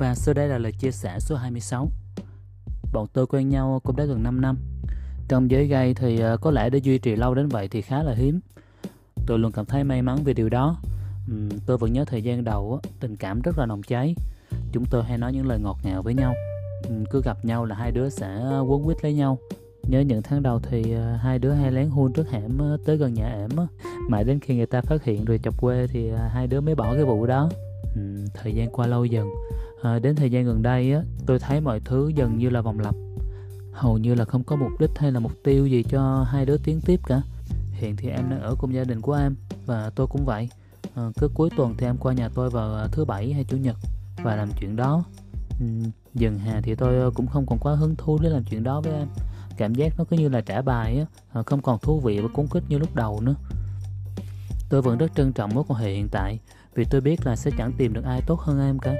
Và sau đây là lời chia sẻ số 26. Bọn tôi quen nhau cũng đã gần 5 năm. Trong giới gay thì ờ, có lẽ để duy trì lâu đến vậy thì khá là hiếm. Tôi luôn cảm thấy may mắn vì điều đó. Tôi vẫn nhớ thời gian đầu tình cảm rất là nồng cháy. Chúng tôi hay nói những lời ngọt ngào với nhau. Cứ gặp nhau là hai đứa sẽ ờ, quấn quýt lấy nhau. Nhớ những tháng đầu thì ờ, hai đứa hay lén hôn trước hẻm tới gần nhà ẻm. Mãi đến khi người ta phát hiện rồi chọc quê thì hai đứa mới bỏ cái vụ đó. Thời gian qua lâu dần à, đến thời gian gần đây á tôi thấy mọi thứ dần như là vòng lặp. Hầu như là không có mục đích hay là mục tiêu gì cho hai đứa tiến tiếp cả. Hiện thì em đang ở cùng gia đình của em và tôi cũng vậy. À, cứ cuối tuần thì em qua nhà tôi vào ờ, thứ bảy hay chủ nhật và làm chuyện đó. Ừ, dần hà thì tôi cũng không còn quá hứng thú để làm chuyện đó với em. Cảm giác nó cứ như là trả bài á à, không còn thú vị và cuốn kích như lúc đầu nữa. Tôi vẫn rất trân trọng mối quan hệ hiện tại vì tôi biết là sẽ chẳng tìm được ai tốt hơn em cả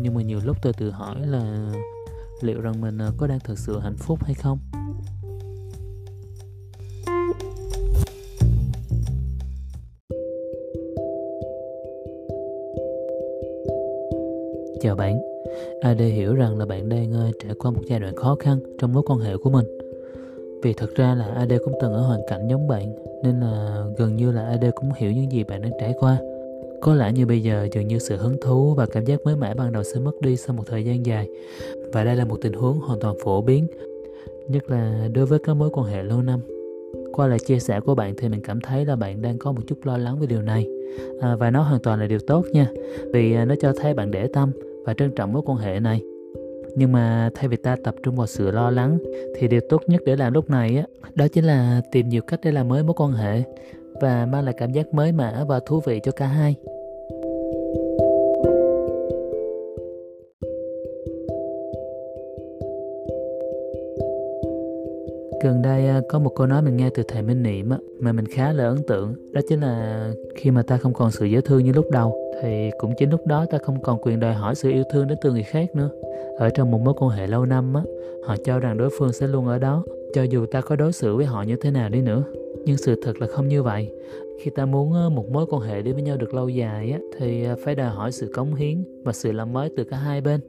nhưng mà nhiều lúc tôi tự hỏi là liệu rằng mình ờ, có đang thực sự hạnh phúc hay không? Chào bạn. À, ad hiểu rằng là bạn đang ờ, trải qua một giai đoạn khó khăn trong mối quan hệ của mình. Vì thật ra là ad cũng từng ở hoàn cảnh giống bạn, nên là gần như là ad cũng hiểu những gì bạn đang trải qua có lẽ như bây giờ dường như sự hứng thú và cảm giác mới mẻ ban đầu sẽ mất đi sau một thời gian dài. Và đây là một tình huống hoàn toàn phổ biến nhất là đối với các mối quan hệ lâu năm. Qua lời chia sẻ của bạn thì mình cảm thấy là bạn đang có một chút lo lắng về điều này. À, và nó hoàn toàn là điều tốt nha vì à, nó cho thấy bạn để tâm và trân trọng mối quan hệ này. Nhưng mà thay vì ta tập trung vào sự lo lắng thì điều tốt nhất để làm lúc này á đó chính là tìm nhiều cách để làm mới mối quan hệ và mang lại cảm giác mới mẻ và thú vị cho cả hai. Gần đây à, có một câu nói mình nghe từ thầy Minh Niệm mà mình khá là ấn tượng. Đó chính là khi mà ta không còn sự dễ thương như lúc đầu Thì cũng chính lúc đó ta không còn quyền đòi hỏi sự yêu thương đến từ người khác nữa. Ở trong một mối quan hệ lâu năm á Họ cho rằng đối phương sẽ luôn ở đó Cho dù ta có đối xử với họ như thế nào đi nữa. Nhưng sự thật là không như vậy. Khi ta muốn à, một mối quan hệ đi với nhau được lâu dài á, thì à, phải đòi hỏi sự cống hiến và sự làm mới từ cả hai bên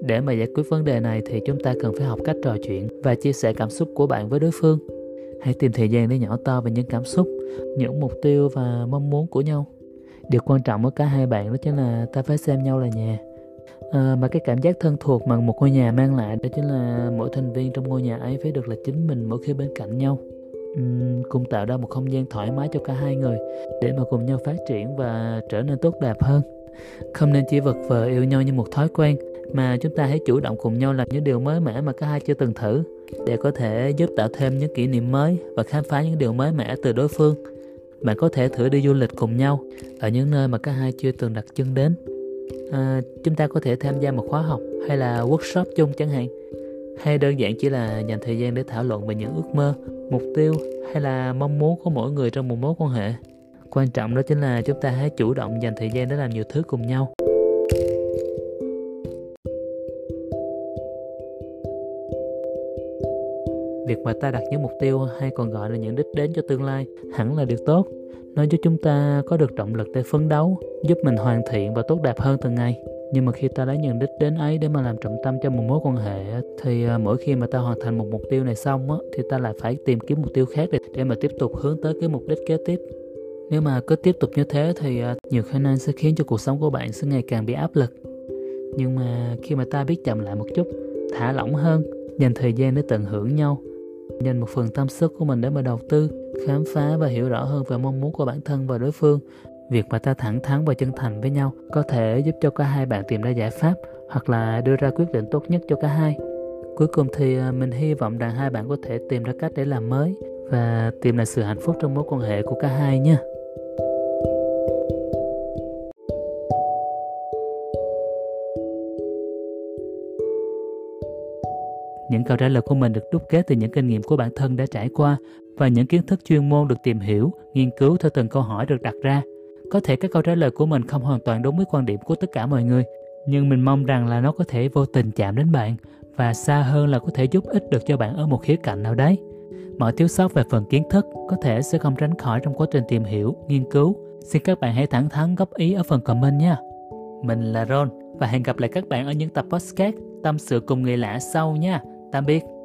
để mà giải quyết vấn đề này thì chúng ta cần phải học cách trò chuyện và chia sẻ cảm xúc của bạn với đối phương. Hãy tìm thời gian để nhỏ to về những cảm xúc những mục tiêu và mong muốn của nhau. Điều quan trọng của cả hai bạn đó chính là ta phải xem nhau là nhà. À, mà cái cảm giác thân thuộc mà một ngôi nhà mang lại đó chính là mỗi thành viên trong ngôi nhà ấy phải được là chính mình mỗi khi bên cạnh nhau. Uhm, cùng tạo ra một không gian thoải mái cho cả hai người để mà cùng nhau phát triển và trở nên tốt đẹp hơn. Không nên chỉ vật vờ yêu nhau như một thói quen mà chúng ta hãy chủ động cùng nhau làm những điều mới mẻ mà cả hai chưa từng thử để có thể giúp tạo thêm những kỷ niệm mới và khám phá những điều mới mẻ từ đối phương. Bạn có thể thử đi du lịch cùng nhau ở những nơi mà cả hai chưa từng đặt chân đến. À, chúng ta có thể tham gia một khóa học hay là workshop chung chẳng hạn. Hay đơn giản chỉ là dành thời gian để thảo luận về những ước mơ mục tiêu hay là mong muốn của mỗi người trong một mối quan hệ. Quan trọng đó chính là chúng ta hãy chủ động dành thời gian để làm nhiều thứ cùng nhau. Việc mà ta đặt những mục tiêu hay còn gọi là những đích đến cho tương lai hẳn là điều tốt nó giúp chúng ta có được động lực để phấn đấu giúp mình hoàn thiện và tốt đẹp hơn từng ngày. Nhưng mà khi ta lấy những đích đến ấy để mà làm trọng tâm cho một mối quan hệ thì à, mỗi khi mà ta hoàn thành một mục tiêu này xong á, thì ta lại phải tìm kiếm mục tiêu khác để, để mà tiếp tục hướng tới cái mục đích kế tiếp. Nếu mà cứ tiếp tục như thế thì à, nhiều khả năng sẽ khiến cho cuộc sống của bạn sẽ ngày càng bị áp lực. Nhưng mà khi mà ta biết chậm lại một chút thả lỏng hơn dành thời gian để tận hưởng nhau dành một phần tâm sức của mình để mà đầu tư, khám phá và hiểu rõ hơn về mong muốn của bản thân và đối phương. Việc mà ta thẳng thắn và chân thành với nhau có thể giúp cho cả hai bạn tìm ra giải pháp hoặc là đưa ra quyết định tốt nhất cho cả hai. Cuối cùng thì à, mình hy vọng rằng hai bạn có thể tìm ra cách để làm mới và tìm lại sự hạnh phúc trong mối quan hệ của cả hai nhé. Những câu trả lời của mình được đúc kết từ những kinh nghiệm của bản thân đã trải qua và những kiến thức chuyên môn được tìm hiểu, nghiên cứu theo từng câu hỏi được đặt ra. Có thể các câu trả lời của mình không hoàn toàn đúng với quan điểm của tất cả mọi người, nhưng mình mong rằng là nó có thể vô tình chạm đến bạn và xa hơn là có thể giúp ích được cho bạn ở một khía cạnh nào đấy. Mọi thiếu sót về phần kiến thức có thể sẽ không tránh khỏi trong quá trình tìm hiểu, nghiên cứu. Xin các bạn hãy thẳng thắn góp ý ở phần comment nha. Mình là Ron và hẹn gặp lại các bạn ở những tập podcast tâm sự cùng người lạ sau nha. Tạm biệt.